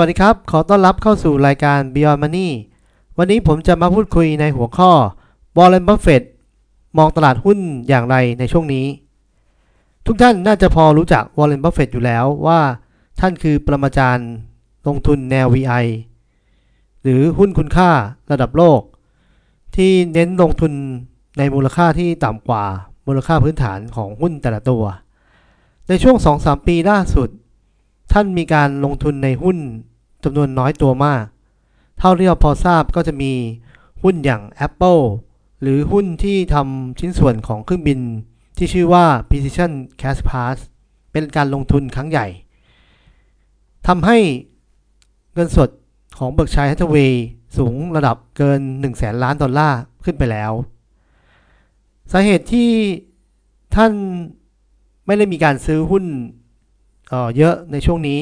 วัสดีครับ ขอต้อนรับเข้าสู่รายการ Beyond Money วันนี้ผมจะมาพูดคุยในหัวข้อ Warren Buffett มองตลาดหุ้นอย่างไรในช่วงนี้ ทุกท่านน่าจะพอรู้จัก Warren Buffett อยู่แล้วว่า ท่านคือปรมาจารย์ลงทุนแนว VI หรือหุ้นคุณค่าระดับโลก ที่เน้นลงทุนในมูลค่าที่ต่ำกว่ามูลค่าพื้นฐานของหุ้นแต่ละตัว ในช่วง 2-3 ปีล่าสุด ท่านมีการลงทุนในหุ้นจำนวนน้อยตัวมาก เท่าที่เราพอทราบก็จะมีหุ้นอย่าง Apple หรือหุ้นที่ทำชิ้นส่วนของเครื่องบินที่ชื่อว่า Precision Cash Pass เป็นการลงทุนครั้งใหญ่ทำให้เงินสดของเบิร์กชัยฮัตเวย์สูงระดับเกิน1แสนล้านดอลลาร์ขึ้นไปแล้ว สาเหตุที่ท่านไม่ได้มีการซื้อหุ้น เเยอะในช่วงนี้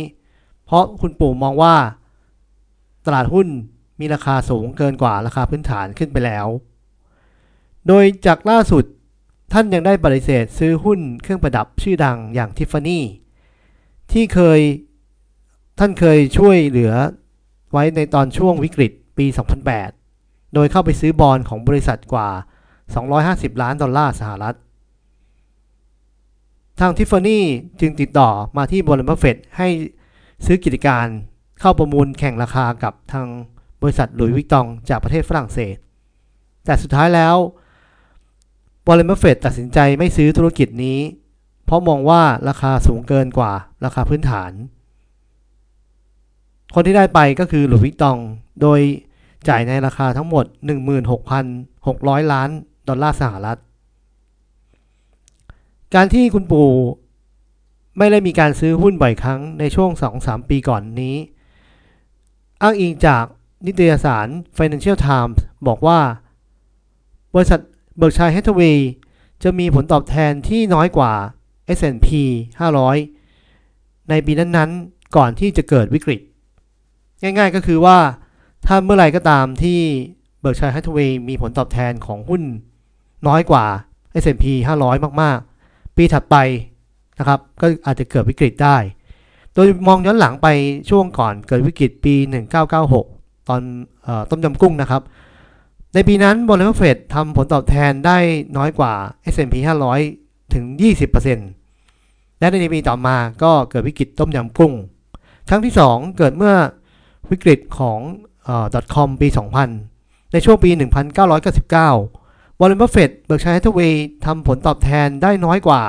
เพราะคุณปู่มองว่าตลาดหุ้นมีราคาสูงเกินกว่าราคาพื้นฐานขึ้นไปแล้ว โดยจากล่าสุดท่านยังได้ปฏิเสธซื้อหุ้นเครื่องประดับชื่อดังอย่างทิฟฟานี่ที่เคยท่านเคยช่วยเหลือไว้ในตอนช่วงวิกฤตปี 2008 โดยเข้าไปซื้อบอลของบริษัทกว่า 250 ล้านดอลลาร์สหรัฐ ทางทิฟฟานี่จึงติดต่อมาที่บริษัทเฟดให้ซื้อกิจการเข้าประมูลแข่งราคากับทางบริษัทหลุยส์วิกตองจากประเทศฝรั่งเศส แต่สุดท้ายแล้วบริษัทเฟดตัดสินใจไม่ซื้อธุรกิจนี้ เพราะมองว่าราคาสูงเกินกว่าราคาพื้นฐาน คนที่ได้ไปก็คือ Louis Vuitton โดยจ่ายในราคาทั้งหมด 16,600 ล้านดอลลาร์สหรัฐ การที่คุณปู่ไม่ได้มีการซื้อหุ้นบ่อยครั้งในช่วง 2-3 ปีก่อนนี้ อ้างอิงจากนิตยสาร Financial Times บอกว่า บริษัท Berkshire Hathaway จะมีผลตอบแทนที่น้อยกว่า S&P 500 ในปีนั้นๆ ก่อนที่จะเกิดวิกฤต ง่ายๆก็คือว่า ถ้าเมื่อไรก็ตามที่เบิร์กชัยฮัตเวย์มีผลตอบแทนของหุ้นน้อยกว่า S&P 500 มากๆ ปีถัดไปนะครับ ก็อาจจะเกิดวิกฤตได้ โดยมองย้อนหลังไปช่วงก่อนเกิดวิกฤตปี 1996 ตอนอต้มยำกุ้งนะครับ ในปีนั้นบริษัทเฟดทำผลตอบแทนได้น้อยกว่า S&P 500 ถึง 20%และในปีต่อมาก็เกิดวิกฤตต้มยำกุ้ง ครั้งที่ 2 เกิดเมื่อวิกฤตของอ .com ปี 2000 ในช่วงปี 1999 วอร์เรนบัฟเฟต Berkshire Hathaway ทำผลตอบแทนได้น้อยกว่า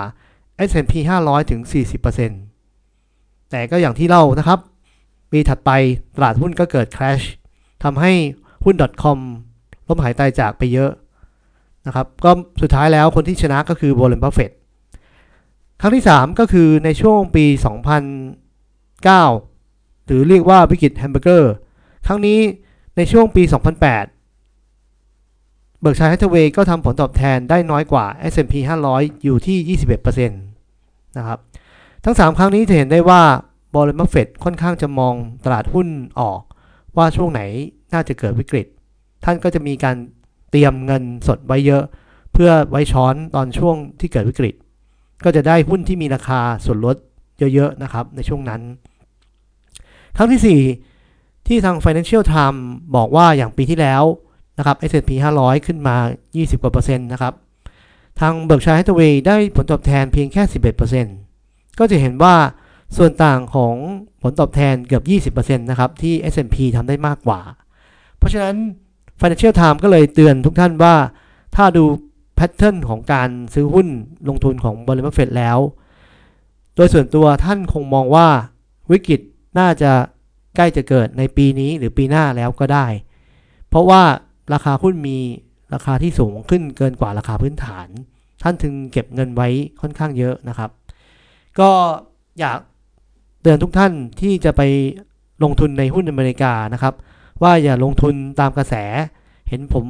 S&P 500 ถึง 40%แต่ก็อย่างที่เล่านะครับ ปีถัดไปตลาดหุ้นก็เกิด crash ทำให้หุ้น .com ล้มหายตายจากไปเยอะนะครับ ก็สุดท้ายแล้วคนที่ชนะก็คือวอร์เรนบัฟเฟตครั้งที่ 3 ก็คือในช่วงปี 2009 หรือเรียกว่าวิกฤตแฮมเบอร์เกอร์ ครั้งนี้ในช่วงปี 2008 Berkshire Hathaway ก็ทำผลตอบแทนได้น้อยกว่า S&P 500 อยู่ที่ 21%นะครับ ทั้ง 3 ครั้งนี้จะเห็นได้ว่าบัฟเฟตต์ค่อนข้างจะมองตลาดหุ้นออก ว่าช่วงไหนน่าจะเกิดวิกฤต ท่านก็จะมีการเตรียมเงินสดไว้เยอะ เพื่อไว้ช้อนตอนช่วงที่เกิดวิกฤต ก็จะได้หุ้นที่มีราคาส่วนลดเยอะๆนะครับในช่วงนั้น ครั้งที่ 4 ที่ทาง Financial Times บอกว่าอย่างปีที่แล้ว นะครับ S&P 500 ขึ้นมา 20 กว่าเปอร์เซ็นต์นะครับ ทาง Berkshire Hathaway ได้ผลตอบแทนเพียงแค่ 11%ก็จะเห็นว่าส่วนต่างของผลตอบแทนเกือบ 20%นะครับ ที่ S&P ทำได้มากกว่า เพราะฉะนั้น Financial Times ก็เลยเตือนทุกท่านว่า ถ้าดูแพทเทิร์นของการซื้อหุ้นลงทุนของบริษัทเฟดแล้ว โดยส่วนตัวท่านคงมองว่าวิกฤตน่าจะใกล้จะเกิดในปีนี้หรือปีหน้าแล้วก็ได้ เพราะว่า ราคาหุ้นมีราคาที่สูงขึ้นเกินกว่าราคาพื้นฐาน ท่านถึงเก็บเงินไว้ค่อนข้างเยอะนะครับ ก็อยากเตือนทุกท่านที่จะไปลงทุนในหุ้นอเมริกานะครับ ว่าอย่าลงทุนตามกระแส เห็นผม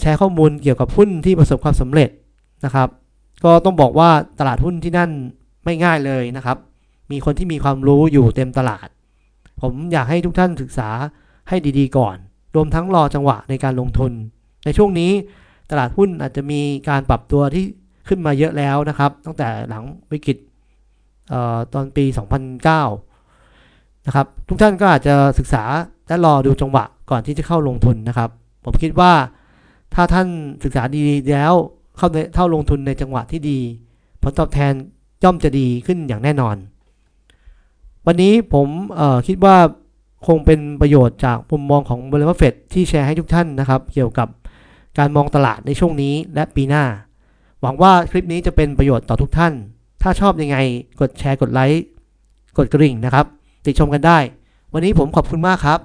แชร์ข้อมูลเกี่ยวกับหุ้นที่ประสบความสำเร็จนะครับ ก็ต้องบอกว่าตลาดหุ้นที่นั่นไม่ง่ายเลยนะครับ มีคนที่มีความรู้อยู่เต็มตลาด ผมอยากให้ทุกท่านศึกษาให้ดีๆก่อน รวมทั้งรอจังหวะในการลงทุน ในช่วงนี้ตลาดหุ้นอาจจะมีการปรับตัวที่ขึ้นมาเยอะแล้วนะครับ ตั้งแต่หลังวิกฤตออตอนปี 2009 นะครับ ทุกท่านก็อาจจะศึกษาและรอดูจังหวะก่อนที่จะเข้าลงทุนนะครับ ผมคิดว่าถ้าท่านศึกษาดีแล้วเข้าเข้าลงทุนในจังหวะที่ดี ผลตอบแทนย่อมจะดีขึ้นอย่างแน่นอน วันนี้ผมคิดว่า คงเป็นประโยชน์จากมุมมองของบริษัทเฟดที่แชร์ให้ทุกท่านนะครับ เกี่ยวกับการมองตลาดในช่วงนี้และปีหน้า หวังว่าคลิปนี้จะเป็นประโยชน์ต่อทุกท่าน ถ้าชอบยังไงกดแชร์กดไลค์กดกระดิ่งนะครับ ติดชมกันได้ วันนี้ผมขอบคุณมากครับ